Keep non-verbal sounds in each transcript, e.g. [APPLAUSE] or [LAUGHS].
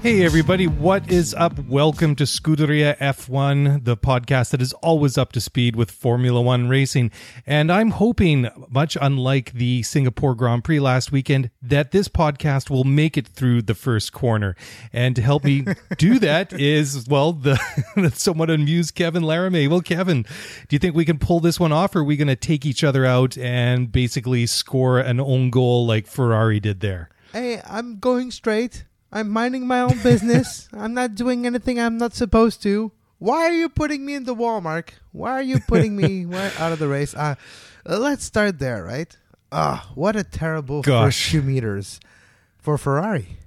Hey, everybody, what is up? Welcome to Scuderia F1, the podcast that is always up to speed with Formula One racing. And I'm hoping, much unlike the Singapore Grand Prix last weekend, that this podcast will make it through the first corner. And to help me [LAUGHS] do that is, well, the, [LAUGHS] somewhat amused Kevin Laramie. Well, Kevin, do you think we can pull this one off, or are we going to take each other out and basically score an own goal like Ferrari did there? Hey, I'm going straight. I'm minding my own business. [LAUGHS] I'm not doing anything I'm not supposed to. Why are you putting me in the wall, Mark? Why are you putting me [LAUGHS] out of the race? Uh, let's start there, right? Ah, uh, what a terrible Gosh. first few meters for Ferrari.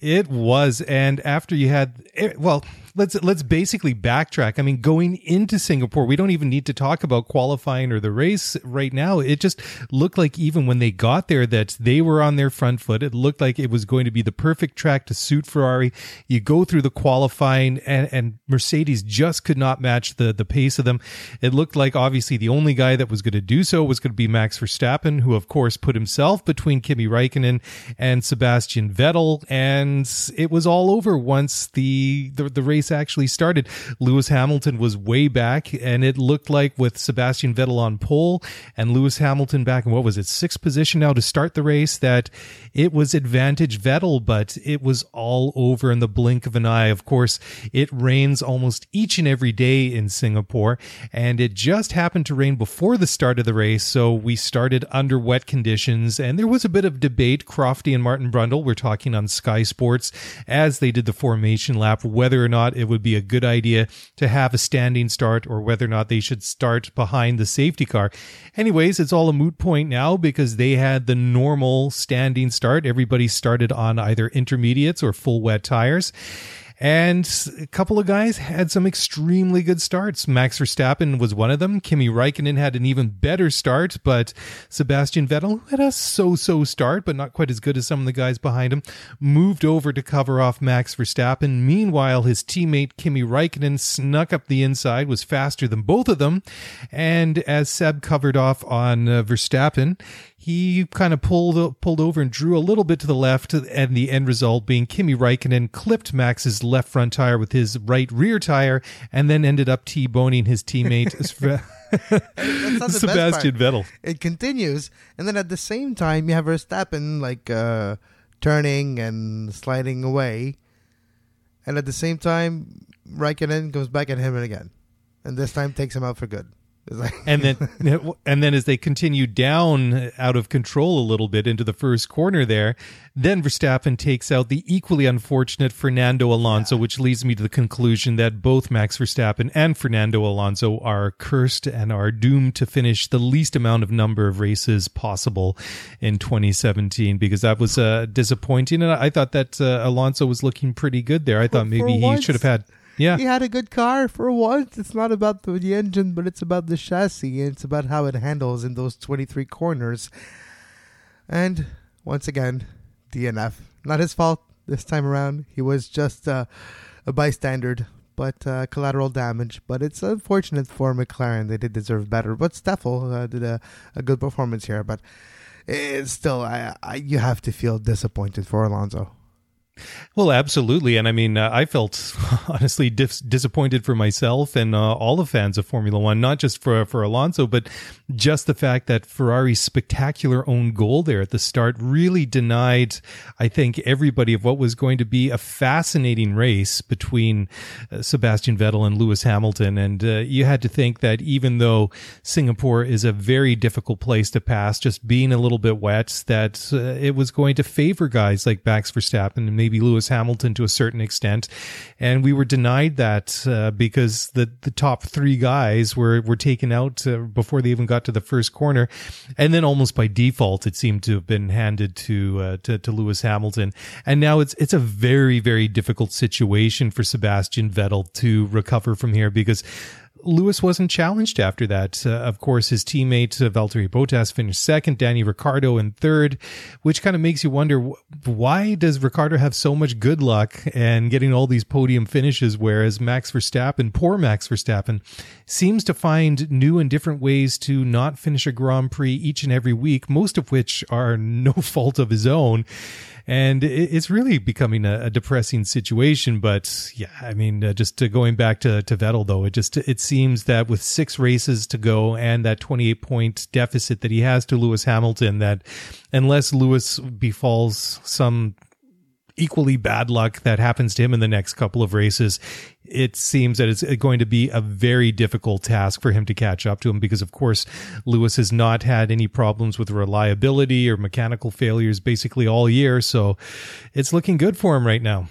It was, and after you had, eh, well, let's let's basically backtrack. I mean, going into Singapore, we don't even need to talk about qualifying or the race right now. It just looked like even when they got there that they were on their front foot. It looked like it was going to be the perfect track to suit Ferrari. You go through the qualifying and, and Mercedes just could not match the the pace of them. It looked like obviously the only guy that was going to do so was going to be Max Verstappen, who of course put himself between Kimi Raikkonen and Sebastian Vettel, and it was all over once the the, the race actually started. Lewis Hamilton was way back, and it looked like with Sebastian Vettel on pole and Lewis Hamilton back in what was it, sixth position now to start the race, that it was advantage Vettel, but it was all over in the blink of an eye. Of course, it rains almost each and every day in Singapore, and it just happened to rain before the start of the race, so we started under wet conditions, and there was a bit of debate. Crofty and Martin Brundle were talking on Sky Sports as they did the formation lap whether or not it would be a good idea to have a standing start or whether or not they should start behind the safety car. Anyways, it's all a moot point now because they had the normal standing start. Everybody started on either intermediates or full wet tires. And a couple of guys had some extremely good starts. Max Verstappen was one of them. Kimi Raikkonen had an even better start, but Sebastian Vettel had a so-so start, but not quite as good as some of the guys behind him, moved over to cover off Max Verstappen. Meanwhile, his teammate Kimi Raikkonen snuck up the inside, was faster than both of them. And as Seb covered off on uh, Verstappen, he kind of pulled pulled over and drew a little bit to the left, and the end result being Kimi Raikkonen clipped Max's left front tire with his right rear tire, and then ended up t-boning his teammate. [LAUGHS] Sebastian Vettel. It continues, and then at the same time, you have Verstappen like uh, turning and sliding away, and at the same time, Raikkonen goes back at him again, and this time takes him out for good. Like and then [LAUGHS] and then as they continue down out of control a little bit into the first corner there, then Verstappen takes out the equally unfortunate Fernando Alonso, yeah. which leads me to the conclusion that both Max Verstappen and Fernando Alonso are cursed and are doomed to finish the least amount of number of races possible in 2017 because that was uh, disappointing and I thought that uh, Alonso was looking pretty good there. I thought maybe he should have had yeah. He had a good car for once. It's not about the, the engine, but it's about the chassis. And it's about how it handles in those 23 corners. And once again, DNF. Not his fault this time around. He was just uh, a bystander, but uh, collateral damage. But it's unfortunate for McLaren. They did deserve better. But Stoffel uh, did a, a good performance here. But it's still, I, I, you have to feel disappointed for Alonso. Well, absolutely, and I mean, uh, I felt [LAUGHS] honestly dis- disappointed for myself and uh, all the fans of Formula One, not just for for Alonso, but just the fact that Ferrari's spectacular own goal there at the start really denied, I think, everybody of what was going to be a fascinating race between uh, Sebastian Vettel and Lewis Hamilton, and uh, you had to think that even though Singapore is a very difficult place to pass, just being a little bit wet, that uh, it was going to favor guys like Max Verstappen and maybe maybe Lewis Hamilton to a certain extent. And we were denied that uh, because the, the top three guys were, were taken out uh, before they even got to the first corner. And then almost by default, it seemed to have been handed to, uh, to, to Lewis Hamilton. And now it's, it's a very, very difficult situation for Sebastian Vettel to recover from here because Lewis wasn't challenged after that. Uh, of course, his teammate uh, Valtteri Bottas finished second, Danny Ricciardo in third, which kind of makes you wonder why does Ricciardo have so much good luck and getting all these podium finishes, whereas Max Verstappen, poor Max Verstappen, seems to find new and different ways to not finish a Grand Prix each and every week, most of which are [LAUGHS] no fault of his own and it's really becoming a, a depressing situation. But yeah, I mean, uh, just going back to to Vettel though, it just it seems that with six races to go and that 28 point deficit that he has to Lewis Hamilton, that unless Lewis befalls some equally bad luck that happens to him in the next couple of races, it seems that it's going to be a very difficult task for him to catch up to him because, of course, Lewis has not had any problems with reliability or mechanical failures basically all year. So it's looking good for him right now.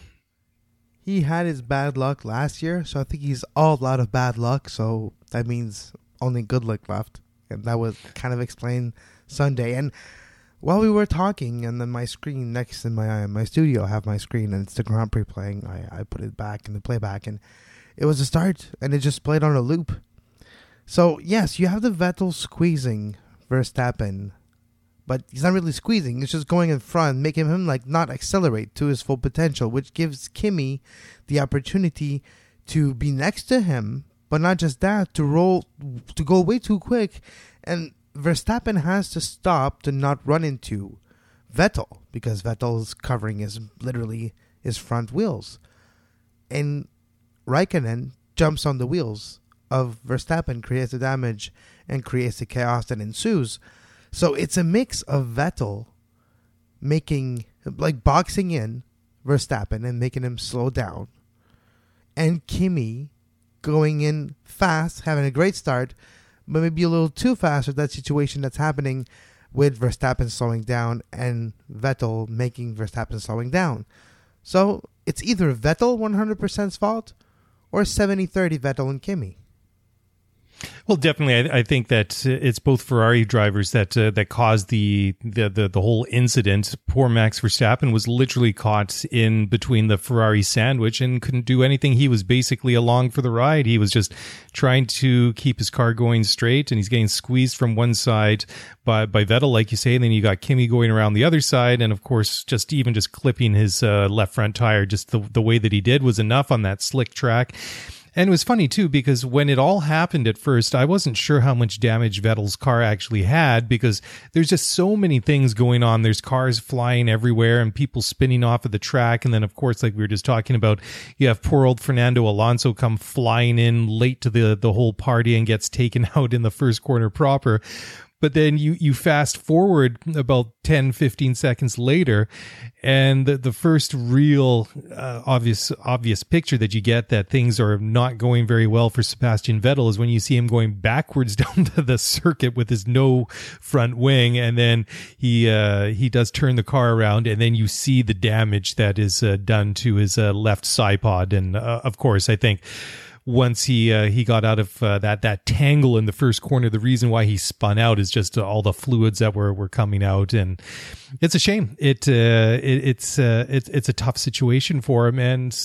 He had his bad luck last year, so I think he's all out of bad luck. So that means only good luck left. And that would kind of explain Sunday. And while we were talking, and then my screen next in my my studio, I have my screen, and it's the Grand Prix playing. I, I put it back in the playback, and it was a start, and it just played on a loop. So yes, you have the Vettel squeezing Verstappen, but he's not really squeezing. It's just going in front, making him like not accelerate to his full potential, which gives Kimi the opportunity to be next to him, but not just that, to roll, to go way too quick, and Verstappen has to stop to not run into Vettel because Vettel's covering his literally his front wheels. And Raikkonen jumps on the wheels of Verstappen, creates the damage and creates the chaos that ensues. So it's a mix of Vettel making like boxing in Verstappen and making him slow down, and Kimi going in fast, having a great start, but maybe a little too fast with that situation that's happening with Verstappen slowing down and Vettel making Verstappen slowing down. So it's either Vettel 100%'s fault or 70 30 Vettel and Kimi. Well, definitely, I, I, think that it's both Ferrari drivers that uh, that caused the, the, the the whole incident. Poor Max Verstappen was literally caught in between the Ferrari sandwich and couldn't do anything. He was basically along for the ride. He was just trying to keep his car going straight, and he's getting squeezed from one side by by Vettel, like you say, and then you got Kimi going around the other side, and of course, just even just clipping his uh, left front tire, just the the way that he did was enough on that slick track. And it was funny too because when it all happened at first, I wasn't sure how much damage Vettel's car actually had because there's just so many things going on. There's cars flying everywhere and people spinning off of the track. And then, of course, like we were just talking about, you have poor old Fernando Alonso come flying in late to the, the whole party and gets taken [LAUGHS] out in the first corner proper. But then you, you fast forward about 10, 15 seconds later, and the, the first real uh, obvious obvious picture that you get that things are not going very well for Sebastian Vettel is when you see him going backwards [LAUGHS] down the circuit with his no front wing, and then he uh, he does turn the car around, and then you see the damage that is uh, done to his uh, left side pod, and uh, of course, I think once he uh, he got out of uh, that that tangle in the first corner. The reason why he spun out is just all the fluids that were were coming out, and it's a shame. It, uh, it it's uh, it's a tough situation for him, and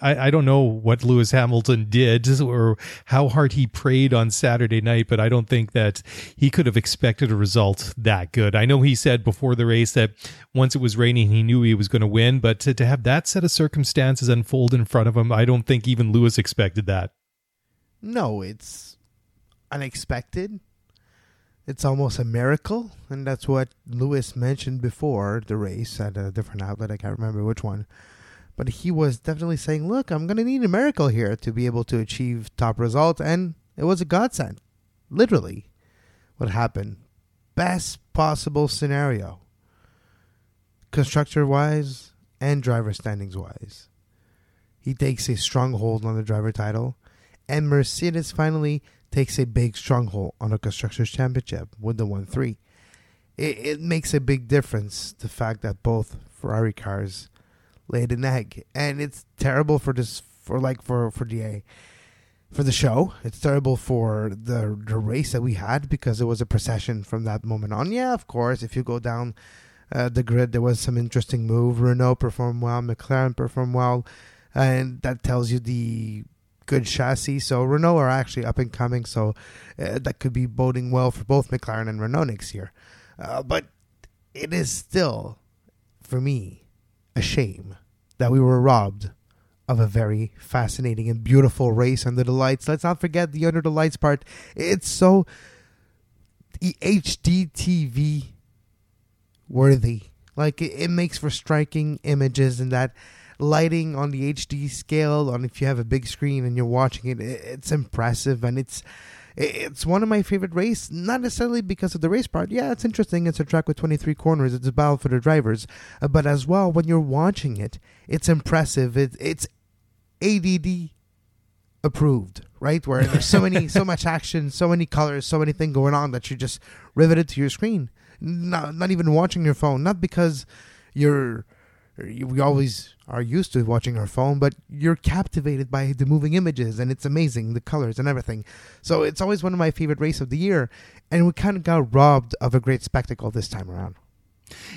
I, I don't know what Lewis Hamilton did [LAUGHS] or how hard he prayed on Saturday night, but I don't think that he could have expected a result that good. I know he said before the race that once it was raining, he knew he was going to win, but to, to have that set of circumstances unfold in front of him, I don't think even Lewis expected that. No, it's unexpected. It's almost a miracle, and that's what Lewis mentioned before the race at a different outlet. I can't remember which one. But he was definitely saying, Look, I'm going to need a miracle here to be able to achieve top results. And it was a godsend. Literally, what happened. Best possible scenario, constructor wise and driver standings wise. He takes a stronghold on the driver title, and Mercedes finally takes a big stronghold on the Constructors' Championship with the 1 3. It, it makes a big difference, the fact that both Ferrari cars laid an egg. And it's terrible for this, for like, for, for the, for the show. It's terrible for the, the race that we had because it was a procession from that moment on. Yeah, of course, if you go down uh, the grid, there was some interesting move. Renault performed well, McLaren performed well, and that tells you the good chassis. So Renault are actually up and coming, so uh, that could be boding well for both McLaren and Renault next year. Uh, but it is still, for me, a shame that we were robbed of a very fascinating and beautiful race under the lights. Let's not forget the under the lights part. It's so HDTV worthy. Like it, it makes for striking images and that lighting on the HD scale on if you have a big screen and you're watching it, it it's impressive and it's it's one of my favorite race, not necessarily because of the race part. Yeah, it's interesting. It's a track with 23 corners. It's a battle for the drivers. Uh, but as well, when you're watching it, it's impressive. It, it's ADD approved, right? Where there's so many, so much action, so many colors, so many things going on that you're just riveted to your screen. Not, not even watching your phone. Not because you're we always are used to watching our phone, but you're captivated by the moving images and it's amazing, the colors and everything. So it's always one of my favorite races of the year, and we kind of got robbed of a great spectacle this time around.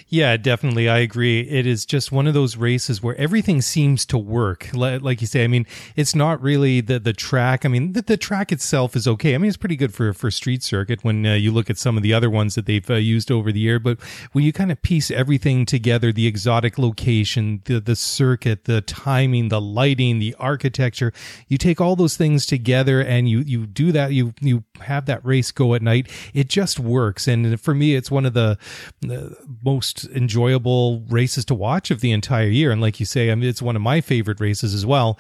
Yeah, definitely. I agree. It is just one of those races where everything seems to work. Like you say, I mean, it's not really the, the track. I mean, the, the track itself is okay. I mean, it's pretty good for, for street circuit when uh, you look at some of the other ones that they've uh, used over the year. But when you kind of piece everything together, the exotic location, the, the circuit, the timing, the lighting, the architecture, you take all those things together and you, you do that. You, you have that race go at night. It just works. And for me, it's one of the, the most enjoyable races to watch of the entire year. And like you say, I mean, it's one of my favorite races as well.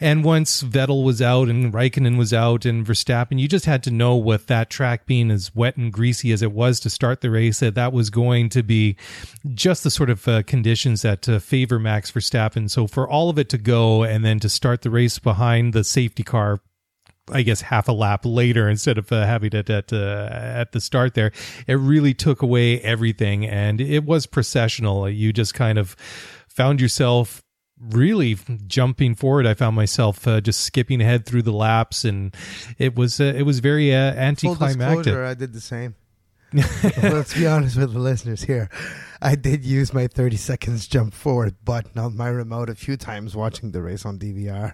And once Vettel was out and Raikkonen was out and Verstappen, you just had to know with that track being as wet and greasy as it was to start the race, that that was going to be just the sort of uh, conditions that uh, favor Max Verstappen. So for all of it to go and then to start the race behind the safety car I guess half a lap later instead of uh, having it at uh, at the start there. It really took away everything, and it was processional. You just kind of found yourself really jumping forward. I found myself uh, just skipping ahead through the laps, and it was uh, it was very uh, anticlimactic. I did the same. [LAUGHS] Let's be honest with the listeners here. I did use my 30 seconds jump forward button on my remote a few times watching the race on DVR.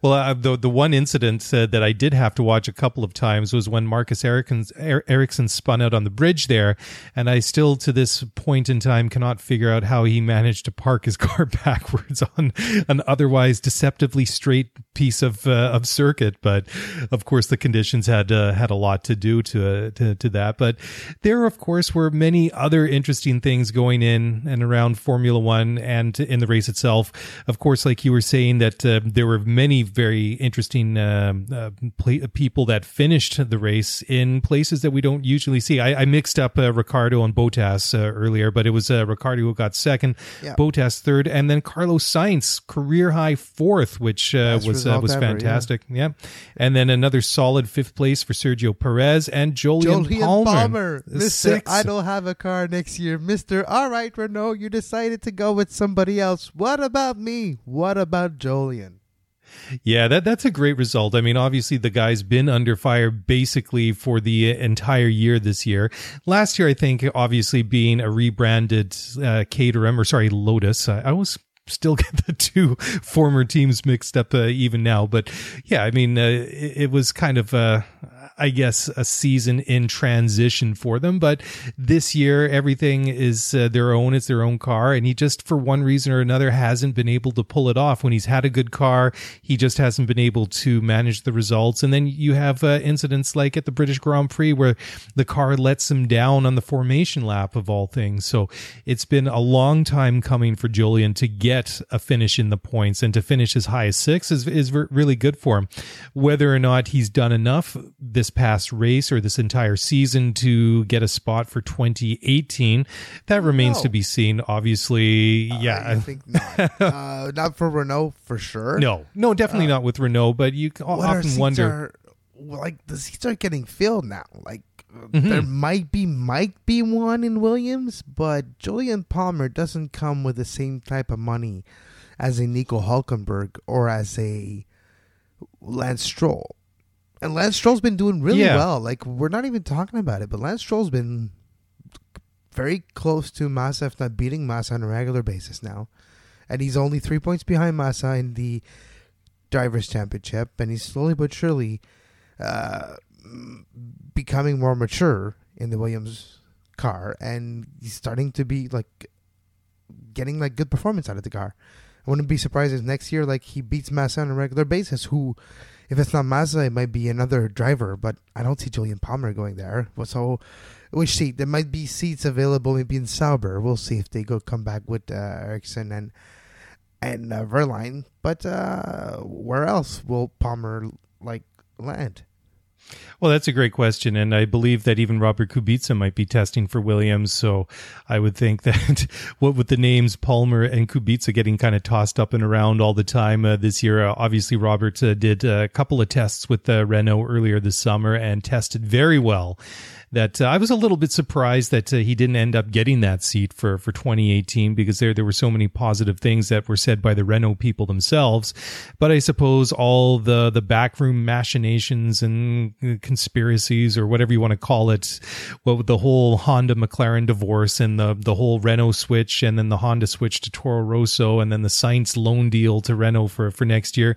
Well, uh, the the one incident uh, that I did have to watch a couple of times was when Marcus Ericsson spun out on the bridge there, and I still to this point in time cannot figure out how he managed to park his [LAUGHS] car backwards on an otherwise deceptively straight piece of uh, of circuit. But of course, the conditions had uh, had a lot to do to, uh, to to that. But there, of course, were many other interesting things going in and around Formula One and in the race itself. Of course, like you were saying that uh, there were many very interesting uh, uh, pl- people that finished the race in places that we don't usually see. I, I mixed up uh, Ricciardo and Bottas uh, earlier, but it was uh, Ricciardo who got second, yeah. Bottas third, and then Carlos Sainz career high fourth, which uh, was was ever, fantastic. Yeah. yeah. and then another solid fifth place for Sergio Perez and Jolyon, Jolyon Palmer. Palmer. Mister, I don't have a car next year, Mister. All right, Renault, you decided to go with somebody else. What about me? What about Jolyon? Yeah, that that's a great result. I mean, obviously the guy's been under fire basically for the entire year this year. Last year, I think, obviously being a rebranded uh, Caterham or sorry Lotus, I, I was still [LAUGHS] get the two former teams mixed up uh, even now. But yeah, I mean, uh, it, it, was kind of, uh, I guess, a season in transition for them. But this year, everything is uh, their own. It's their own car. And he just, for one reason or another, hasn't been able to pull it off. When he's had a good car, he just hasn't been able to manage the results. And then you have uh, incidents like at the British Grand Prix where the car lets him down on the formation lap of all things. So it's been a long time coming for Jolyon to get a finish in the points and to finish as high as six is, is really good for him. Whether or not he's done enough this past race or this entire season to get a spot for 2018. That remains No. to be seen. Obviously, yeah. I think [LAUGHS] not. uh, not for Renault for sure. no, no, definitely not with Renault, but you often wonder. are- like the seats are getting filled now. Like uh, Mm-hmm. there might be might be one in Williams, but Julian Palmer doesn't come with the same type of money as a Nico Hulkenberg or as a Lance Stroll. And Lance Stroll's been doing really Yeah. well. Like we're not even talking about it, but Lance Stroll's been very close to Massa, if not beating Massa on a regular basis now. And he's only three points behind Massa in the Drivers' Championship, and he's slowly but surely uh, becoming more mature in the Williams car, and he's starting to be like getting like good performance out of the car. I wouldn't be surprised if next year like he beats Massa on a regular basis. Who, if it's not Massa, it might be another driver. But I don't see Julian Palmer going there. Well, So, which seat? There might be seats available maybe in Sauber. We'll see if they go come back with uh, Ericsson and and uh, Wehrlein. But uh, where else will Palmer like land? Well, that's a great question, and I believe that even Robert Kubica might be testing for Williams. So I would think [LAUGHS] that what with the names Palmer and Kubica getting kind of tossed up and around all the time uh, this year, uh, obviously Robert uh, did a couple of tests with uh, Renault earlier this summer and tested very well. That uh, I was a little bit surprised that uh, he didn't end up getting that seat for for 2018 because there there were so many positive things that were said by the Renault people themselves. But I suppose all the the backroom machinations and uh, conspiracies or whatever you want to call it, what with the whole Honda McLaren divorce and the the whole Renault switch and then the Honda switch to Toro Rosso and then the Sainz loan deal to Renault for for next year,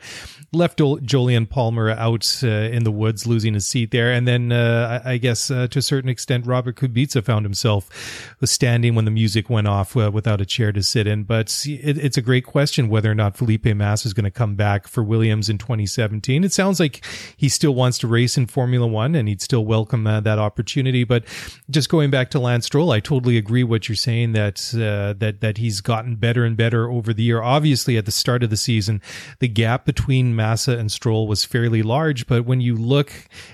left Jol- Jolyon Palmer out uh, in the woods, losing his seat there, and then uh, I I guess uh, to certain extent Robert Kubica found himself standing when the music went off uh, without a chair to sit in. But it, it's a great question whether or not Felipe Massa is going to come back for Williams in 2017. It sounds like he still wants to race in Formula One and he'd still welcome uh, that opportunity. But just going back to Lance Stroll, I totally agree what you're saying that uh, that that he's gotten better and better over the year. Obviously, at the start of the season, the gap between Massa and Stroll was fairly large, but when you look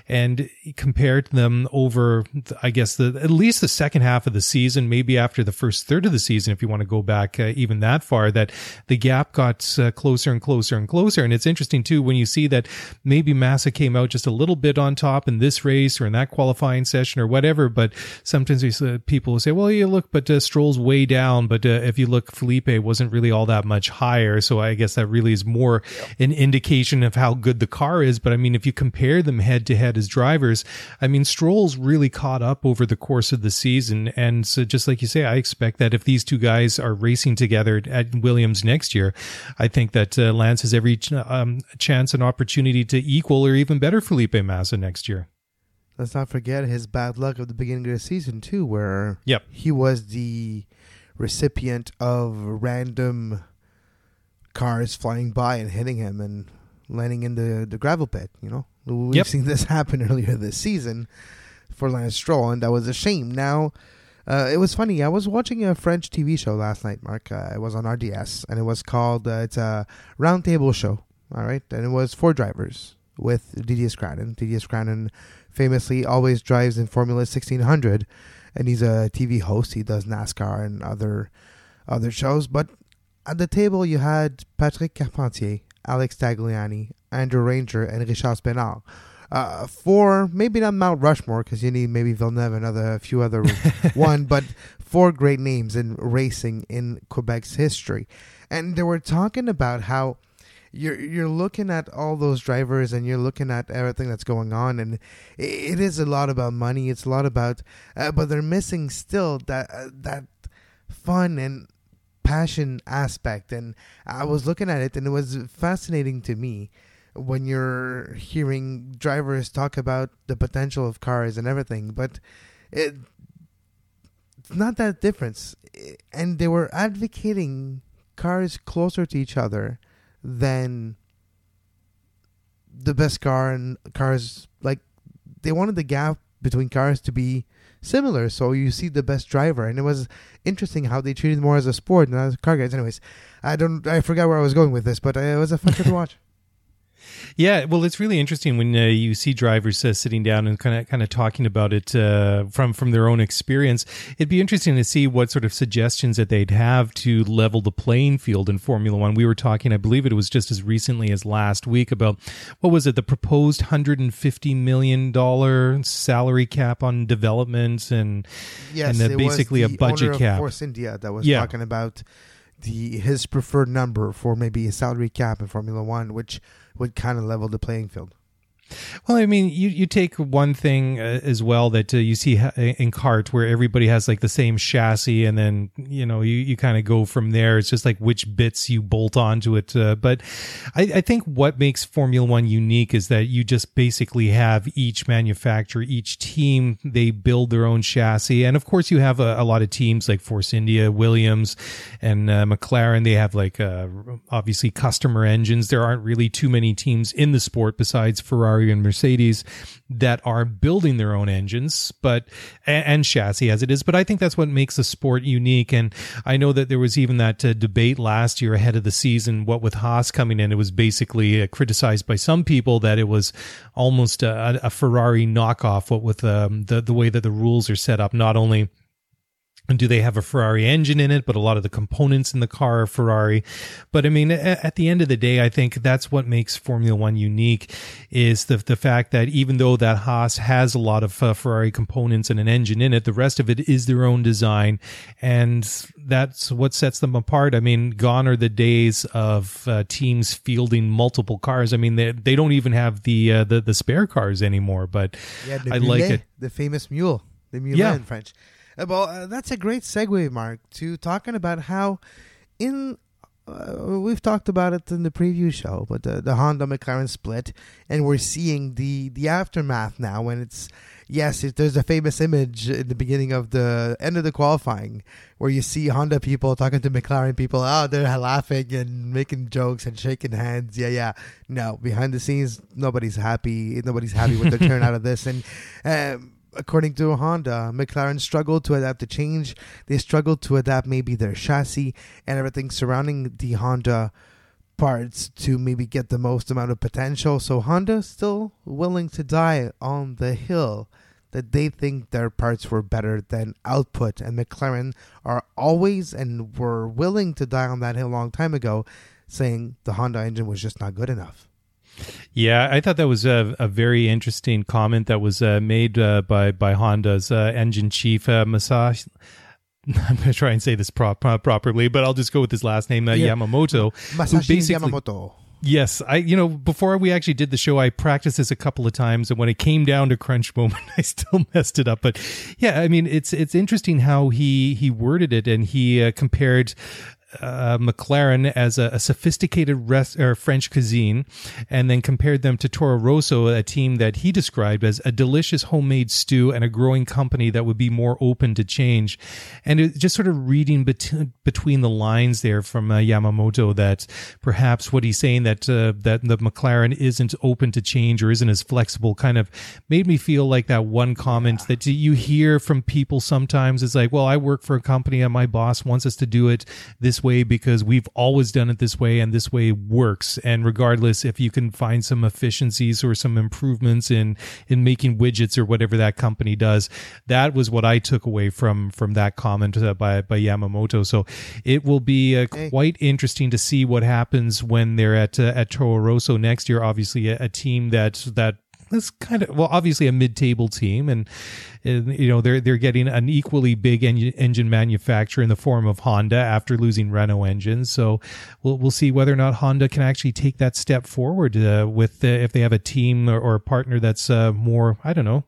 and compare them over, I guess the at least the second half of the season, maybe after the first third of the season, if you want to go back uh, even that far, that the gap got uh, closer and closer and closer. And it's interesting too when you see that maybe Massa came out just a little bit on top in this race or in that qualifying session or whatever. But sometimes we, people will say, well, you look, but uh, Stroll's way down. But uh, if you look, Felipe wasn't really all that much higher. So I guess that really is more an indication of how good the car is. But I mean, if you compare them head to head as drivers, I mean, Stroll's really caught up over the course of the season. And so just like you say, I expect that if these two guys are racing together at Williams next year, I think that uh, Lance has every ch- um, chance and opportunity to equal or even better Felipe Massa next year. Let's not forget his bad luck of the beginning of the season too, where Yep. he was the recipient of random cars flying by and hitting him and landing in the, the gravel pit. You know, we've Yep. seen this [LAUGHS] happen earlier this season for Lance Stroll, and that was a shame. Now, uh, it was funny. I was watching a French TV show last night, Mark. Uh, it was on RDS, and it was called uh, it's a roundtable show. All right, and it was four drivers with Didier Schraenen. Didier Schraenen famously always drives in Formula 1600, and he's a TV host. He does NASCAR and other other shows. But at the table, you had Patrick Carpentier, Alex Tagliani, Andrew Ranger, and Richard Spénard. Uh, four, maybe not Mount Rushmore because you need maybe Villeneuve and other a few other [LAUGHS] one, but four great names in racing in Quebec's history, and they were talking about how you're you're looking at all those drivers and you're looking at everything that's going on, and it, it is a lot about money. It's a lot about, uh, but they're missing still that uh, that fun and passion aspect. And I was looking at it, and it was fascinating to me when you're hearing drivers talk about the potential of cars and everything, but it, it's not that difference. And they were advocating cars closer to each other than the best car and cars. Like they wanted the gap between cars to be similar, so you see the best driver. And it was interesting how they treated more as a sport than as car guys. Anyways, I don't, I forgot where I was going with this, but it was a fun to watch. [LAUGHS] Yeah, well, it's really interesting when uh, you see drivers uh, sitting down and kind of kind of talking about it uh, from from their own experience. It'd be interesting to see what sort of suggestions that they'd have to level the playing field in Formula One. We were talking, I believe it was just as recently as last week about what was it, the proposed hundred and fifty million dollar salary cap on development, and yes, and basically a budget cap. Force India that was yeah. talking about the his preferred number for maybe a salary cap in Formula One, which would kind of level the playing field. Well, I mean, you, you take one thing uh, as well that uh, you see in CART where everybody has like the same chassis, and then you know you, you kind of go from there. It's just like which bits you bolt onto it. Uh, but I, I think what makes Formula One unique is that you just basically have each manufacturer, each team, they build their own chassis, and of course you have a, a lot of teams like Force India, Williams, and uh, McLaren. They have like uh, obviously customer engines. There aren't really too many teams in the sport besides Ferrari Ferrari and Mercedes that are building their own engines, but and chassis as it is. But I think that's what makes the sport unique. And I know that there was even that uh, debate last year ahead of the season. What with Haas coming in, it was basically uh, criticized by some people that it was almost a, a Ferrari knockoff. What with um, the the way that the rules are set up, not only and do they have a Ferrari engine in it? But a lot of the components in the car are Ferrari. But I mean, at the end of the day, I think that's what makes Formula One unique is the the fact that even though that Haas has a lot of uh, Ferrari components and an engine in it, the rest of it is their own design, and that's what sets them apart. I mean, gone are the days of uh, teams fielding multiple cars. I mean, they they don't even have the uh, the the spare cars anymore. But yeah, I like it. The famous mule, the mule yeah. in French. Uh, well, uh, that's a great segue, Mark, to talking about how in uh, we've talked about it in the preview show, but the, the Honda McLaren split, and we're seeing the the aftermath now. And it's yes, it, there's a famous image in the beginning of the end of the qualifying where you see Honda people talking to McLaren people. Oh, they're laughing and making jokes and shaking hands. Yeah, yeah. No, behind the scenes, nobody's happy. Nobody's happy with the turn [LAUGHS] out of this, and. Um, according to Honda, McLaren struggled to adapt to change. They struggled to adapt maybe their chassis and everything surrounding the Honda parts to maybe get the most amount of potential. So Honda still willing to die on the hill that they think their parts were better than output and McLaren are always and were willing to die on that hill a long time ago saying the Honda engine was just not good enough. Yeah, I thought that was a, a very interesting comment that was uh, made uh, by by Honda's uh, engine chief uh, Masashi. [LAUGHS] I'm going to try and say this prop, properly, but I'll just go with his last name, uh, yeah. Yamamoto. Masashi Yamamoto. Yes, I you know before we actually did the show, I practiced this a couple of times, and when it came down to crunch [LAUGHS] moment, I still [LAUGHS] messed it up. But yeah, I mean it's it's interesting how he he worded it, and he uh, compared uh, McLaren as a, a sophisticated rest, French cuisine, and then compared them to Toro Rosso, a team that he described as a delicious homemade stew and a growing company that would be more open to change. And it, just sort of reading bet- between the lines there from uh, Yamamoto that perhaps what he's saying that uh, that the McLaren isn't open to change or isn't as flexible kind of made me feel like that one comment yeah. that you hear from people sometimes is like, well, I work for a company and my boss wants us to do it this way because we've always done it this way and this way works. And regardless if you can find some efficiencies or some improvements in in making widgets or whatever that company does, that was what I took away from from that comment by by Yamamoto. So it will be uh, quite interesting to see what happens when they're at uh, at Toro Rosso next year. Obviously, a, a team that that this kind of well, obviously a mid-table team, and, and you know they're they're getting an equally big en- engine manufacturer in the form of Honda after losing Renault engines. So we'll we'll see whether or not Honda can actually take that step forward uh, with uh, if they have a team or, or a partner that's uh, more I don't know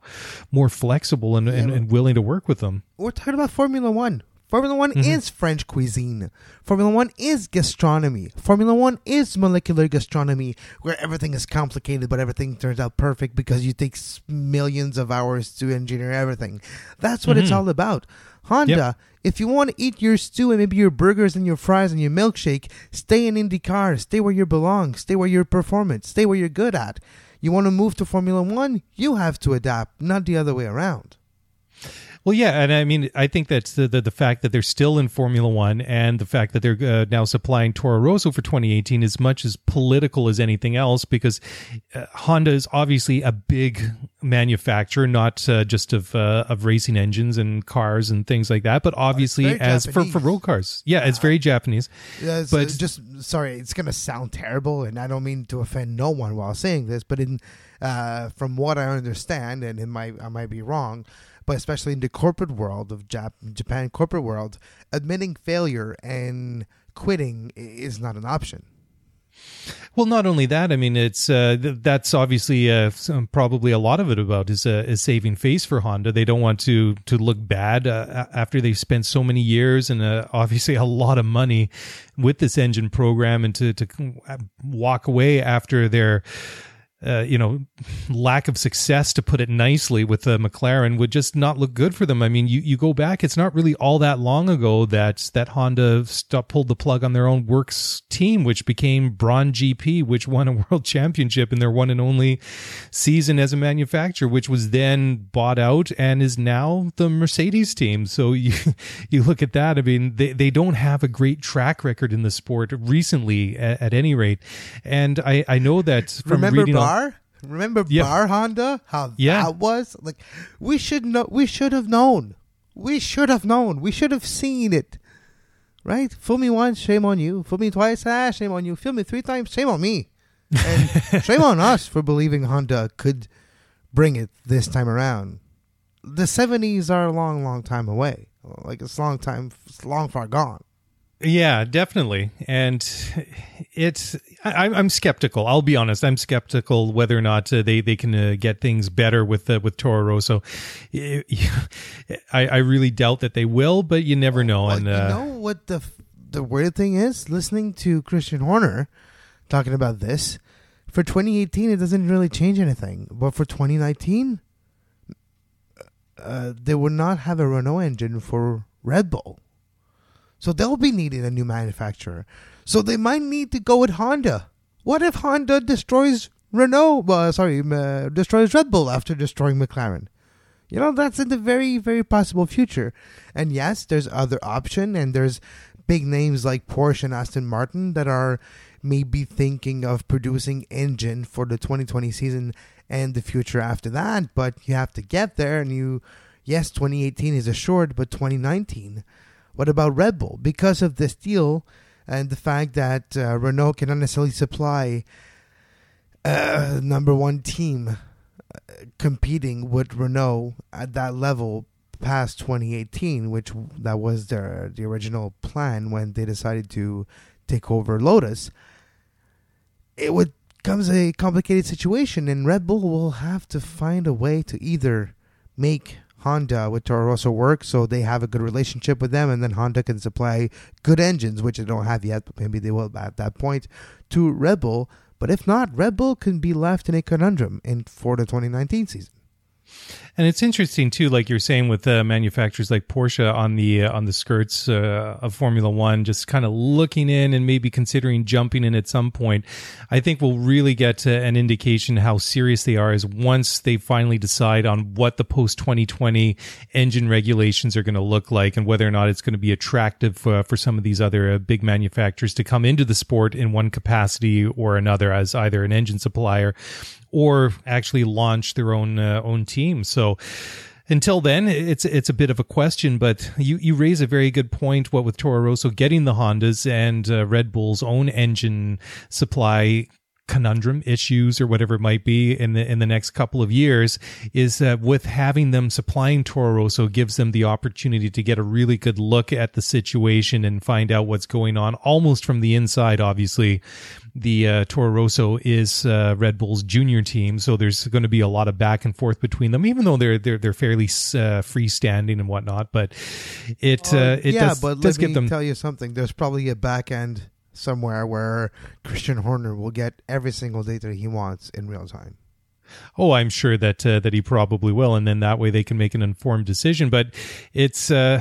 more flexible and, and, and willing to work with them. We're talking about Formula One. Formula One mm-hmm. is French cuisine. Formula One is gastronomy. Formula One is molecular gastronomy, where everything is complicated, but everything turns out perfect because you take millions of hours to engineer everything. That's what mm-hmm. it's all about. Honda, yep. if you want to eat your stew and maybe your burgers and your fries and your milkshake, stay in IndyCar. Stay where you belong. Stay where you're performance. Stay where you're good at. You want to move to Formula One? You have to adapt, not the other way around. Well, yeah, and I mean, I think that's the, the, the fact that they're still in Formula One and the fact that they're uh, now supplying Toro Rosso for 2018 is much as political as anything else because uh, Honda is obviously a big manufacturer, not uh, just of uh, of racing engines and cars and things like that, but obviously as for, for road cars. Yeah, it's very Japanese. Yeah, but just sorry, it's gonna sound terrible, and I don't mean to offend no one while saying this, but in uh, from what I understand, and it might I might be wrong but especially in the corporate world of Jap- Japan corporate world, admitting failure and quitting is not an option. Well, not only that, I mean, it's uh, th- that's obviously uh, probably a lot of it about is uh, is saving face for Honda. They don't want to to look bad uh, after they've spent so many years and uh, obviously [LAUGHS] a lot of money with this engine program, and to to walk away after their uh, you know, lack of success, to put it nicely, with the McLaren would just not look good for them. I mean, you, you go back; it's not really all that long ago that that Honda stopped, pulled the plug on their own works team, which became Brawn GP, which won a [LAUGHS] world championship in their one and only season as a manufacturer, which was then bought out and is now the Mercedes team. So [LAUGHS] you you look at that. I mean, they they don't have a great track record in the sport recently, at, at any rate. And I I know that from Remember reading. Bar? Bar? Remember yeah. Bar Honda? How yeah. that was? Like we should know we should have known. We should have known. We should have seen it. Right? Fool me once, shame on you. Fool me twice, ah, shame on you. Fool me three times, shame on me. And [LAUGHS] shame on us for believing Honda could bring it this time around. The seventies are a long, long time away. Like it's long time it's long far gone. Yeah, definitely. And it's I, am skeptical. I'll be honest. I'm skeptical whether or not uh, they they can uh, get things better with uh, with Toro Rosso. [LAUGHS] I, I really doubt that they will, but you never know. Well, and you uh, know what the the weird thing is, listening to Christian Horner talking about this for 2018, it doesn't really change anything. But for 2019, uh, they would not have a Renault engine for Red Bull. So they'll be needing a new manufacturer. So they might need to go with Honda. What if Honda destroys Renault? Uh, sorry, uh, destroys Red Bull after destroying McLaren? You know, that's in the very, very possible future. And yes, there's other option, and there's big names like Porsche and Aston Martin that are maybe thinking of producing engine for the 2020 season and the future after that. But you have to get there, and you, yes, 2018 is assured, but 2019 what about Red Bull? Because of this deal and the fact that uh, Renault cannot necessarily supply uh, number one team uh, competing with Renault at that level past 2018, which that was their the original plan when they decided to take over Lotus. It would comes a complicated situation, and Red Bull will have to find a way to either make Honda with Toro Rosso work, so they have a good relationship with them, and then Honda can supply good engines, which they don't have yet, but maybe they will at that point, to Red Bull. But if not, Red Bull can be left in a conundrum in for the 2019 season. And it's interesting too, like you're saying with uh, manufacturers like Porsche on the uh, on the skirts uh, of Formula One, just kind of looking in and maybe considering jumping in at some point. I think we'll really get an indication how serious they are is once they finally decide on what the post 2020 engine regulations are going to look like and whether or not it's going to be attractive for, for some of these other uh, big manufacturers to come into the sport in one capacity or another as either an engine supplier or actually launch their own uh, own team. So until then, it's it's a bit of a question, but you, you raise a very good point. What with Toro Rosso getting the Hondas and uh, Red Bull's own engine supply conundrum issues or whatever it might be in the in the next couple of years is that with having them supplying Toro Rosso gives them the opportunity to get a really good look at the situation and find out what's going on almost from the inside obviously the uh, Toro Rosso is uh, Red Bull's junior team, so there's going to be a lot of back and forth between them, even though they're they're they're fairly uh, freestanding and whatnot. But it uh, it yeah, does, but does let me them tell you something. There's probably a back end somewhere where Christian Horner will get every single data he wants in real time. Oh, I'm sure that uh, that he probably will, and then that way they can make an informed decision. But it's uh,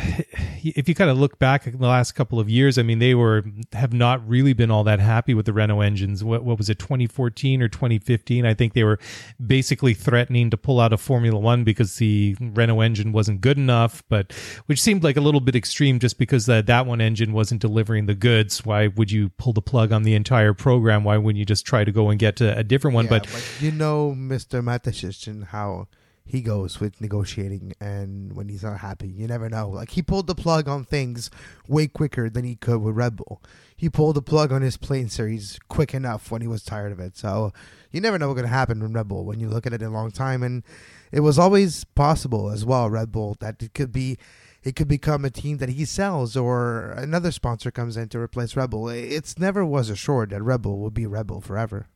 if you kind of look back the last couple of years, I mean, they were have not really been all that happy with the Renault engines. What what was it, 2014 or 2015? I think they were basically threatening to pull out of Formula One because the Renault engine wasn't good enough, but which seemed like a little bit extreme, just because that that one engine wasn't delivering the goods. Why would you pull the plug on the entire program? Why wouldn't you just try to go and get a, a different one? Yeah, but you know, Mr. Mateschitz and how he goes with negotiating and when he's not happy. You never know. Like he pulled the plug on things way quicker than he could with Red Bull. He pulled the plug on his plane series quick enough when he was tired of it. So you never know what's going to happen with Red Bull when you look at it in a long time. And it was always possible as well, Red Bull, that it could be it could become a team that he sells or another sponsor comes in to replace Red Bull. It's never was assured that Red Bull would be Red Bull forever.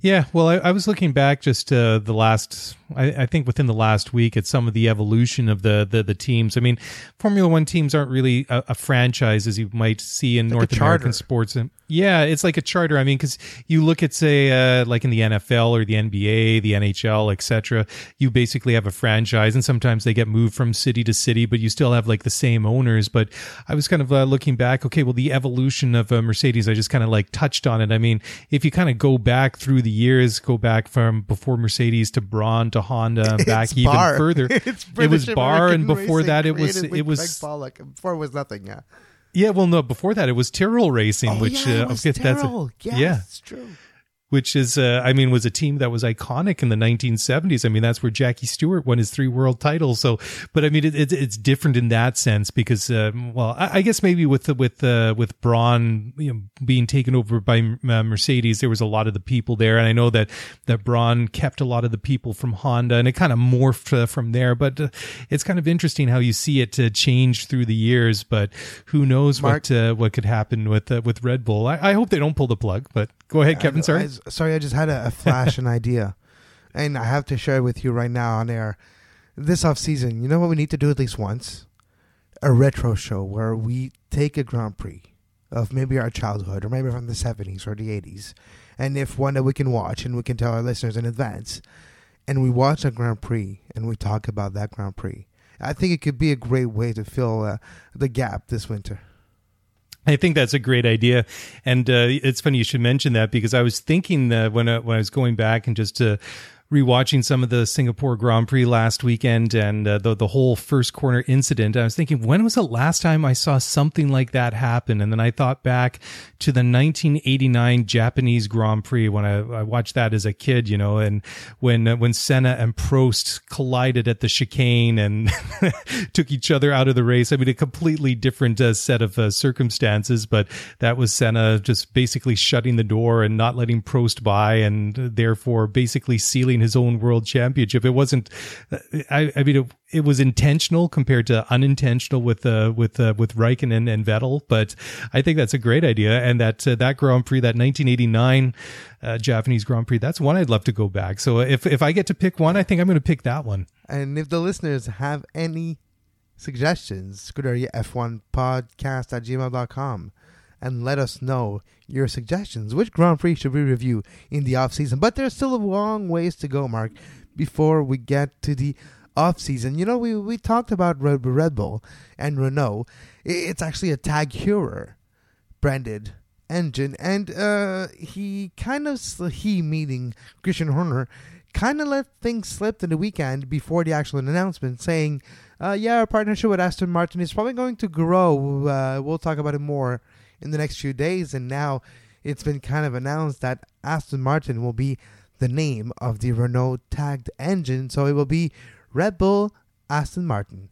Yeah, well, I, I, was looking back just uh, the last, I, I, think within the last week at some of the evolution of the the, the teams. I mean, Formula One teams aren't really a, a franchise as you might see in like North American sports. And yeah, it's like a charter. I mean, because you look at say uh, like in the NFL or the NBA, the NHL, etc. You basically have a franchise, and sometimes they get moved from city to city, but you still have like the same owners. But I was kind of uh, looking back. Okay, well, the evolution of uh, Mercedes, I just kind of like touched on it. I mean, if you kind of go back through the years, go back from before Mercedes to Brawn to Honda, [LAUGHS] and back even further. [LAUGHS] it was Bar, and before that, it was it was before it was nothing. Yeah. Yeah, well, no. Before that, it was Tyrrell Racing, oh, which yeah, uh, was that's Tyrrell. a, yes, yeah, it's true. Which is, uh, I mean, was a team that was iconic in the 1970s. I mean, that's where Jackie Stewart won his three world titles. So, but I mean, it, it, it's different in that sense because, um, well, I, I, guess maybe with the, with uh, with Brawn you know, being taken over by uh, Mercedes, there was a lot of the people there, and I know that that Brawn kept a lot of the people from Honda, and it kind of morphed uh, from there. But uh, it's kind of interesting how you see it change through the years. But who knows Mark, what uh, what could happen with with Red Bull? I, I, hope they don't pull the plug, but. Go ahead, Kevin. Sorry. Sorry, I just had a, a flash, an idea, [LAUGHS] and I have to share it with you right now on air. This off season, you know what we need to do at least once? A retro show where we take a Grand Prix of maybe our childhood, or maybe from the seventies or the eighties, and if one that we can watch and we can tell our listeners in advance, and we watch a Grand Prix and we talk about that Grand Prix. I think it could be a great way to fill uh, the gap this winter. I think that's a great idea, and uh, it's funny you should mention that because I was thinking that when I, when I was going back and just to rewatching some of the Singapore Grand Prix last weekend and uh, the the whole first corner incident, I was thinking, when was the last time I saw something like that happen? And then I thought back to the 1989 Japanese Grand Prix when I, I watched that as a kid, you know, and when uh, when Senna and Prost collided at the chicane and [LAUGHS] took each other out of the race. I mean, a completely different uh, set of uh, circumstances, but that was Senna just basically shutting the door and not letting Prost by, and therefore basically sealing his own world championship. It wasn't. I, I mean, it, it, was intentional compared to unintentional with uh, with uh, with Raikkonen and Vettel. But I think that's a great idea, and that uh, that Grand Prix, that 1989 uh, Japanese Grand Prix, that's one I'd love to go back. So if if I get to pick one, I think I'm going to pick that one. And if the listeners have any suggestions, Scuderia F1 podcast at gmail.com and let us know your suggestions. Which Grand Prix should we review in the off season? But there's still a long ways to go, Mark, before we get to the off season. You know, we, we talked about Red, Red Bull and Renault. It's actually a Tag Heuer branded engine, and uh, he kind of he meaning Christian Horner kind of let things slip in the weekend before the actual announcement, saying, uh, "Yeah, our partnership with Aston Martin is probably going to grow. Uh, we'll talk about it more." In the next few days, and now it's been kind of announced that Aston Martin will be the name of the Renault tagged engine, so it will be Red Bull Aston Martin.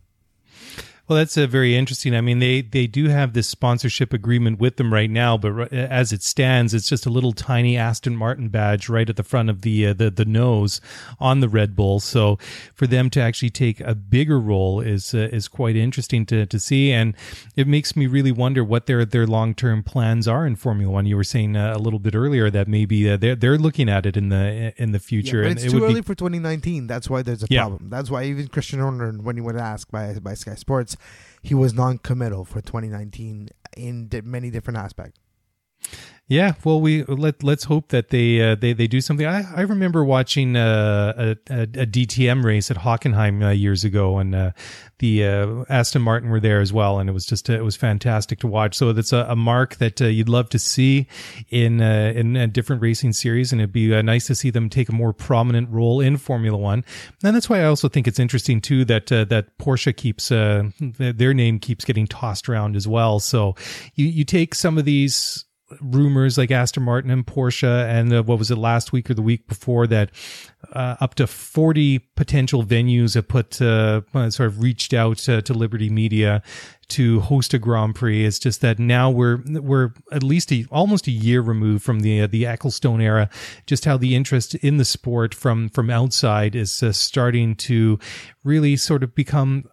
Well, that's a very interesting. I mean, they they do have this sponsorship agreement with them right now, but as it stands, it's just a little tiny Aston Martin badge right at the front of the uh, the the nose on the Red Bull. So for them to actually take a bigger role is uh, is quite interesting to to see, and it makes me really wonder what their their long term plans are in Formula One. You were saying uh, a little bit earlier that maybe uh, they're they're looking at it in the in the Yeah, future, but and it's it too early be for 2019. That's why there's a Yeah. problem. That's why even Christian Horner, when he was asked by by Sky Sports, he was non-committal for 2019 in many different aspects. Yeah, well, we let let's hope that they uh, they they do something. I, I remember watching uh, a, a a DTM race at Hockenheim uh, years ago, and uh, the uh, Aston Martin were there as well, and it was just uh, it was fantastic to watch. So that's a, a mark that you'd love to see in in a different racing series, and it'd be nice to see them take a more prominent role in Formula One. And that's why I also think it's interesting too that that Porsche keeps th- their name keeps getting tossed around as well. So you you take some of these rumors like Aston Martin and Porsche, and uh, what was it last week or the week before that uh, up to 40 potential venues have put uh, sort of reached out uh, to Liberty Media to host a Grand Prix. It's just that now we're we're at least a, almost a year removed from the uh, the Ecclestone era. Just how the interest in the sport from from outside is uh, starting to really sort of become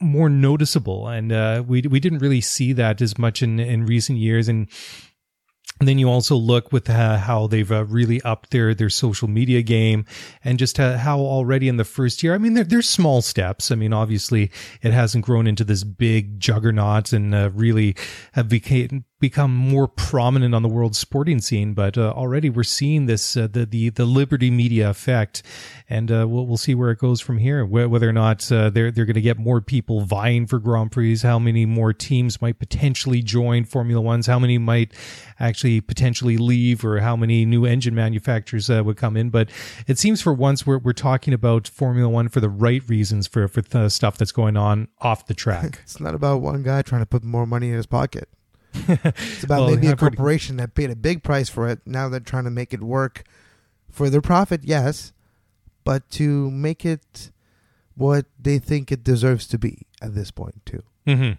more noticeable, and uh, we we didn't really see that as much in in recent years, and. And then you also look with uh, how they've uh, really upped their their social media game, and just uh, how already in the first year. I mean, they're, they're small steps. I mean, obviously, it hasn't grown into this big juggernaut and uh, really have became become more prominent on the world sporting scene. But uh, already we're seeing this uh, the the the Liberty Media effect, and uh, we'll we'll see where it goes from here. Wh- Whether or not uh, they're they're going to get more people vying for Grand Prix, how many more teams might potentially join Formula Ones, how many might actually potentially leave, or how many new engine manufacturers uh, would come in. But it seems for once we're we're talking about Formula One for the right reasons for for the stuff that's going on off the track. [LAUGHS] It's not about one guy trying to put more money in his pocket. It's about Well, maybe a corporation that paid a big price for it. Now they're trying to make it work for their profit, yes, but to make it what they think it deserves to be at this point, too. hmm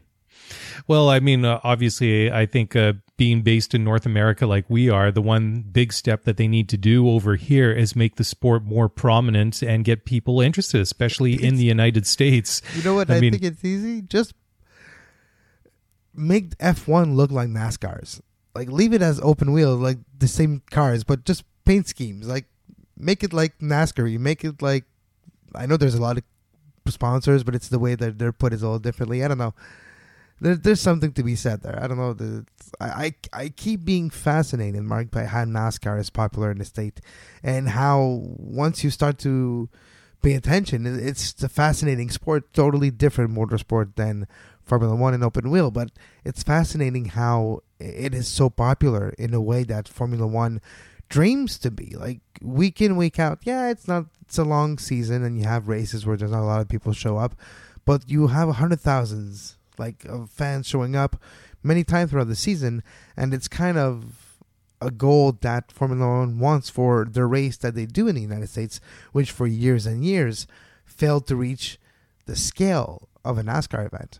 Well, I mean, uh, obviously, I think uh, being based in North America like we are, the one big step that they need to do over here is make the sport more prominent and get people interested, especially in the United States. You know what? I I, mean- think it's easy. Just make F1 look like NASCAR's. Like leave it as open wheel, like the same cars, but just paint schemes. Like make it like NASCAR. You make it like I know there's a lot of sponsors, but it's the way that they're put is all differently. I don't know. There, there's something to be said there. I don't know. The, I, I I keep being fascinated, Mark, by how NASCAR is popular in the state, and how once you start to pay attention, it's a fascinating sport, totally different motorsport than Formula One and open wheel. But it's fascinating how it is so popular in a way that Formula One dreams to be. Like week in, week out. Yeah, it's not. It's a long season, and you have races where there's not a lot of people show up, but you have a hundred thousands like of fans showing up many times throughout the season, and it's kind of a goal that Formula One wants for the race that they do in the United States, which for years and years failed to reach the scale of a NASCAR event.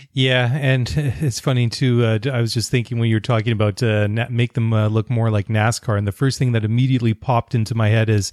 Yeah, and [LAUGHS] it's funny too. Uh, I was just thinking when you were talking about uh, na- make them uh, look more like NASCAR, and the first thing that immediately popped into my head is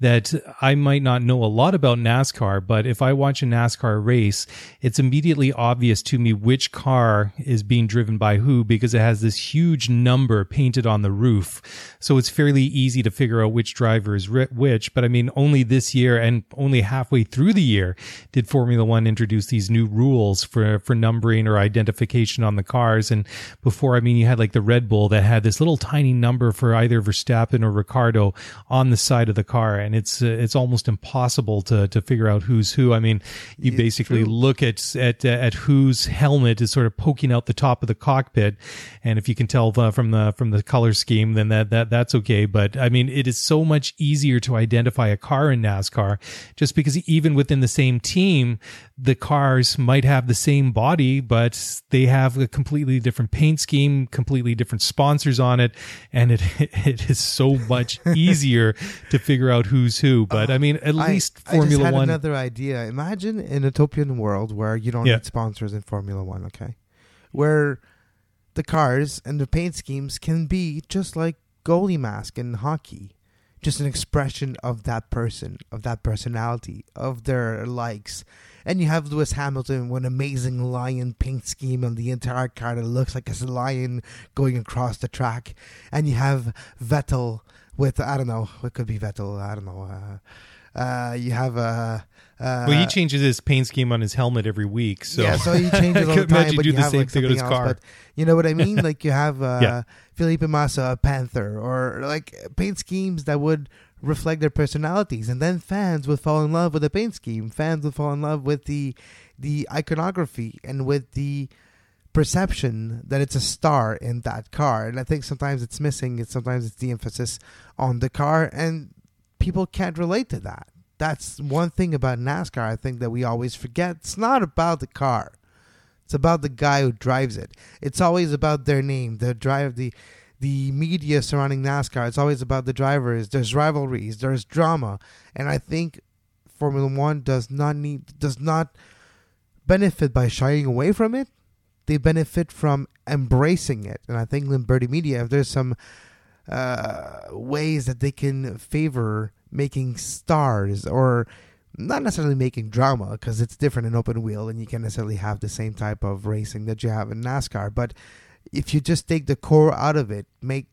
that I might not know a lot about NASCAR, but if I watch a NASCAR race, it's immediately obvious to me which car is being driven by who because it has this huge number painted on the roof. So it's fairly easy to figure out which driver is ri- which. But I mean, only this year and only halfway through the year did Formula One introduce these new rules for, for numbering or identification on the cars. And before, I mean, you had like the Red Bull that had this little tiny number for either Verstappen or Ricciardo on the side of the car. And it's, uh, it's almost impossible to, to figure out who's who. I mean, you basically look at, at, at whose helmet is sort of poking out the top of the cockpit. And if you can tell uh, from the, from the color scheme, then that, that, that's okay. But I mean, it is so much easier to identify a car in NASCAR just because even within the same team, the cars might have the same same but they have a completely different paint scheme, completely different sponsors on it, and it [LAUGHS] it is so much [LAUGHS] easier to figure out who's who. But oh, I mean, at I- least I, just Formula had One. Another idea. Imagine an utopian world where you don't Yeah. need sponsors in Formula One. Okay, where the cars and the paint schemes can be just like goalie mask in hockey, just an expression of that person, of that personality, of their likes. And you have Lewis Hamilton with an amazing lion paint scheme on the entire car that looks like it's a lion going across the track. And you have Vettel with I don't know it could be Vettel. I don't know. Uh, uh, you have a. uh, well, he changes his paint scheme on his helmet every week. So yeah, so he [LAUGHS] changes all the time, imagine but do you the have same like thing something his else. car. But you know what I mean? [LAUGHS] like you have uh, Yeah. Felipe Massa, a Panther, or like paint schemes that would reflect their personalities, and then fans would fall in love with the paint scheme. Fans would fall in love with the the iconography and with the perception that it's a star in that car. And I think sometimes it's missing. It's sometimes it's the emphasis on the car, and people can't relate to that. That's one thing about NASCAR. I think that we always forget. It's not about the car. It's about the guy who drives it. It's always about their name, the drive, the the media surrounding NASCAR. It's always about the drivers. There's rivalries. There's drama, and I think Formula One does not need does not benefit by shying away from it. They benefit from embracing it, and I think Liberty Media, if there's some uh, ways that they can favor making stars or not necessarily making drama because it's different in open wheel and you can't necessarily have the same type of racing that you have in NASCAR. But if you just take the core out of it, make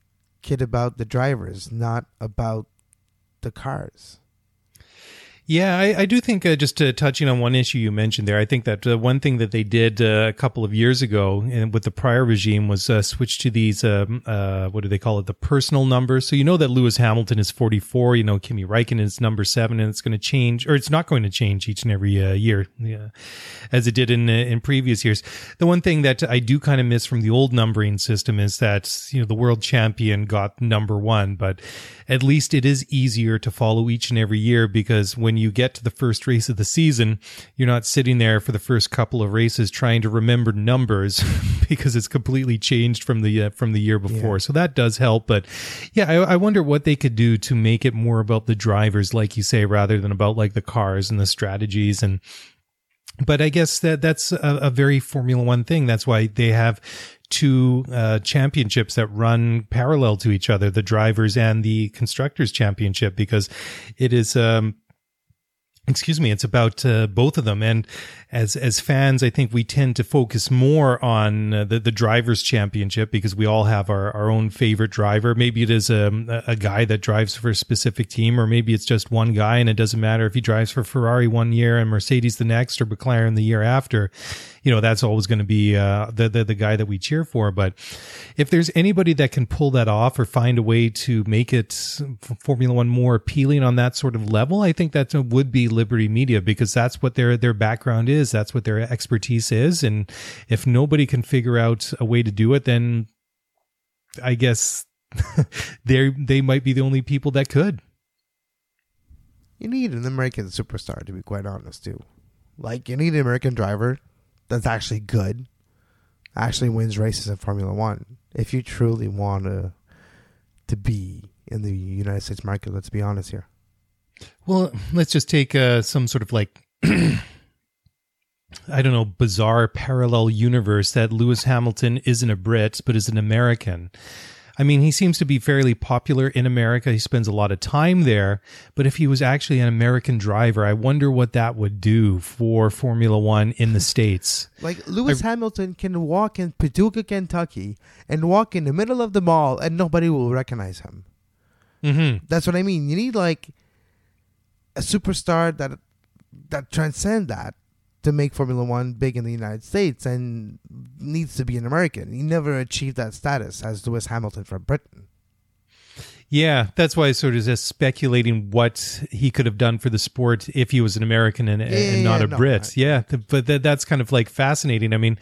it about the drivers, not about the cars. Yeah, I, I do think uh, just uh, touching on one issue you mentioned there, I think that uh, one thing that they did uh, a couple of years ago and with the prior regime was uh, switch to these, um, uh, what do they call it, the personal numbers. So you know that Lewis Hamilton is 44, you know, Kimi Räikkönen is number seven, and it's going to change, or it's not going to change each and every year yeah, as it did in in previous years. The one thing that I do kind of miss from the old numbering system is that, you know, the world champion got number one, but at least it is easier to follow each and every year because when you get to the first race of the season, you're not sitting there for the first couple of races trying to remember numbers [LAUGHS] because it's completely changed from the uh, from the year before. So that does help, but yeah, I, I wonder what they could do to make it more about the drivers, like you say, rather than about like the cars and the strategies and but I guess that that's a, a very Formula One thing. That's why they have two uh, championships that run parallel to each other, the drivers and the constructors championship, because it is, um, excuse me, it's about uh, both of them. And as as fans, I think we tend to focus more on uh, the the drivers championship because we all have our, our own favorite driver. Maybe it is a a guy that drives for a specific team, or maybe it's just one guy, and it doesn't matter if he drives for Ferrari one year and Mercedes the next, or McLaren the year after. You know, that's always going to be uh, the, the the guy that we cheer for. But if there's anybody that can pull that off or find a way to make it Formula One more appealing on that sort of level, I think that would be Liberty Media because that's what their their background is. That's what their expertise is. And if nobody can figure out a way to do it, then I guess [LAUGHS] they they might be the only people that could. You need an American superstar, to be quite honest, too. Like, you need an American driver that's actually good, actually wins races in Formula One. If you truly want to to be in the United States market, let's be honest here. Well, let's just take uh, some sort of like. [CLEARS THROAT] I don't know, bizarre parallel universe that Lewis Hamilton isn't a Brit, but is an American. I mean, he seems to be fairly popular in America. He spends a lot of time there. But if he was actually an American driver, I wonder what that would do for Formula One in the States. [LAUGHS] Like Lewis Hamilton can walk in Paducah, Kentucky, and walk in the middle of the mall, and nobody will recognize him. Mm-hmm. That's what I mean. You need like a superstar that that transcend that to make Formula One big in the United States, and needs to be an American. He never achieved that status as Lewis Hamilton from Britain. Yeah, that's why I sort of just speculating what he could have done for the sport if he was an American and, and Yeah, not yeah, a no, Brit. I- yeah, but that, that's kind of like fascinating. I mean,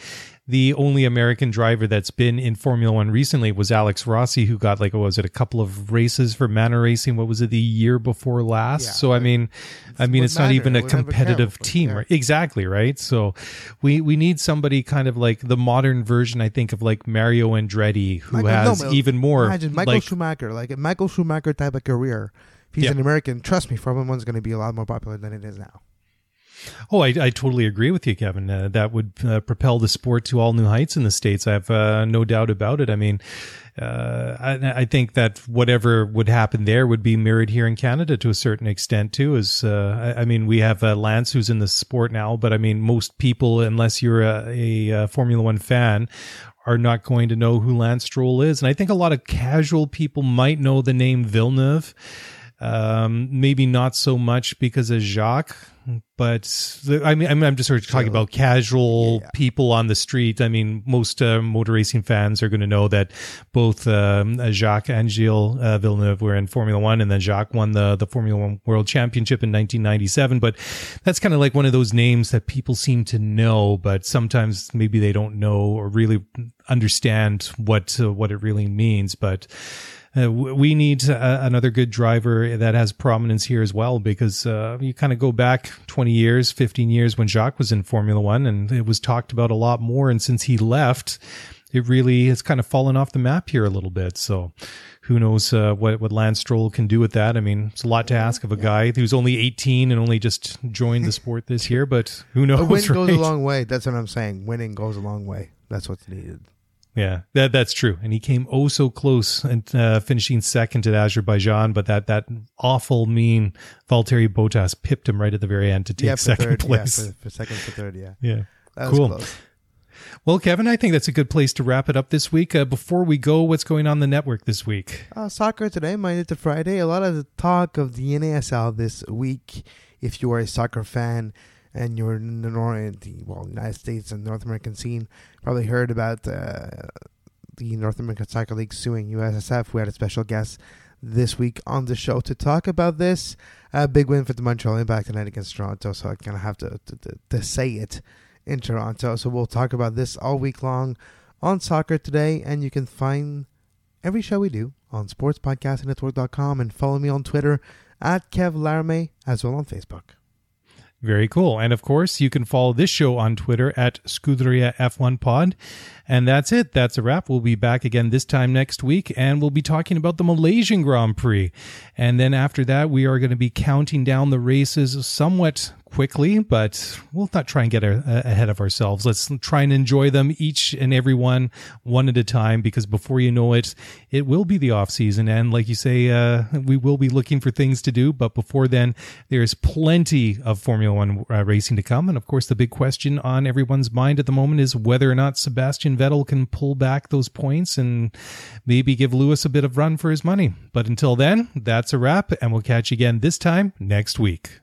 the only American driver that's been in Formula One recently was Alex Rossi, who got like, what was it, a couple of races for Manor Racing? What was it, the year before last? Yeah, so, I mean, I mean, it's not even a competitive team, yeah. right? Exactly, right? So, we we need somebody kind of like the modern version, I think, of like Mario Andretti, who Michael- has but even more. Imagine Michael like, Schumacher, like a Michael Schumacher type of career. If he's Yeah. an American, trust me, Formula One's going to be a lot more popular than it is now. Oh, I, I totally agree with you, Kevin. Uh, that would uh, propel the sport to all new heights in the states. I have uh, no doubt about it. I mean, uh, I, I think that whatever would happen there would be mirrored here in Canada to a certain extent too. Is uh, I, I mean, we have uh, Lance who's in the sport now, but I mean, most people, unless you're a, a, Formula One fan, are not going to know who Lance Stroll is. And I think a lot of casual people might know the name Villeneuve. Um, maybe not so much because of Jacques, but the, I mean, I mean, I'm just sort of talking about casual Yeah. people on the street. I mean, most uh, motor racing fans are going to know that both um, Jacques and Gilles uh, Villeneuve were in Formula One, and then Jacques won the the Formula One World Championship in 1997. But that's kind of like one of those names that people seem to know, but sometimes maybe they don't know or really understand what uh, what it really means. But uh, we need uh, another good driver that has prominence here as well because uh, you kind of go back 20 years 15 years when jacques was in formula one and it was talked about a lot more and since he left it really has kind of fallen off the map here a little bit so who knows uh, what what Lance Stroll can do with that? I mean, it's a lot to ask of a guy who's only 18 and only just joined the sport this year, but who knows? A [LAUGHS] win goes a long way. That's what I'm saying. Winning goes a long way. That's what's needed. Yeah, that that's true. And he came oh so close and uh, finishing second to Azerbaijan, but that that awful mean Valtteri Bottas pipped him right at the very end to take yeah, second third, place. Yeah, for, for second to third. Yeah, Yeah. that was Cool. close. Well, Kevin, I think that's a good place to wrap it up this week. Uh, before we go, what's going on the network this week? Uh, soccer today, Monday to Friday. A lot of the talk of the NASL this week. If you are a soccer fan and you're in the, Nor- in the well, United States and North American scene, probably heard about uh, the North American Soccer League suing USSF. We had a special guest this week on the show to talk about this. A big win for the Montreal Impact tonight against Toronto, so I kind of have to, to, to, to say it in Toronto. So we'll talk about this all week long on Soccer Today, and you can find every show we do on sportspodcastingnetwork.com and follow me on Twitter at Kev Laramie as well on Facebook. Very cool. And of course, you can follow this show on Twitter at Scuderia F1 Pod. And that's it. That's a wrap. We'll be back again this time next week, and we'll be talking about the Malaysian Grand Prix. And then after that, we are going to be counting down the races somewhat quickly, but we'll not try and get a, ahead of ourselves. Let's try and enjoy them each and every one, one at a time, because before you know it, it will be the off season. And like you say, uh, we will be looking for things to do. But before then, there's plenty of Formula One uh, racing to come. And of course, the big question on everyone's mind at the moment is whether or not Sebastian Vettel can pull back those points and maybe give Lewis a bit of run for his money. But until then, that's a wrap. And we'll catch you again this time next week.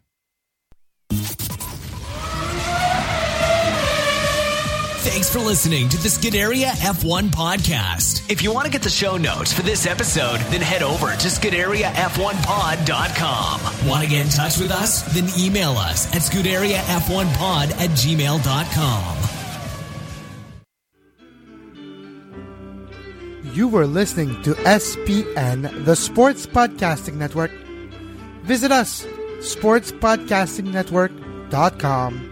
Thanks for listening to the Scuderia F1 podcast. If you want to get the show notes for this episode, then head over to ScuderiaF1pod.com. Want to get in touch with us? Then email us at ScuderiaF1pod at gmail.com. You were listening to SPN, the Sports Podcasting Network. Visit us, sportspodcastingnetwork.com.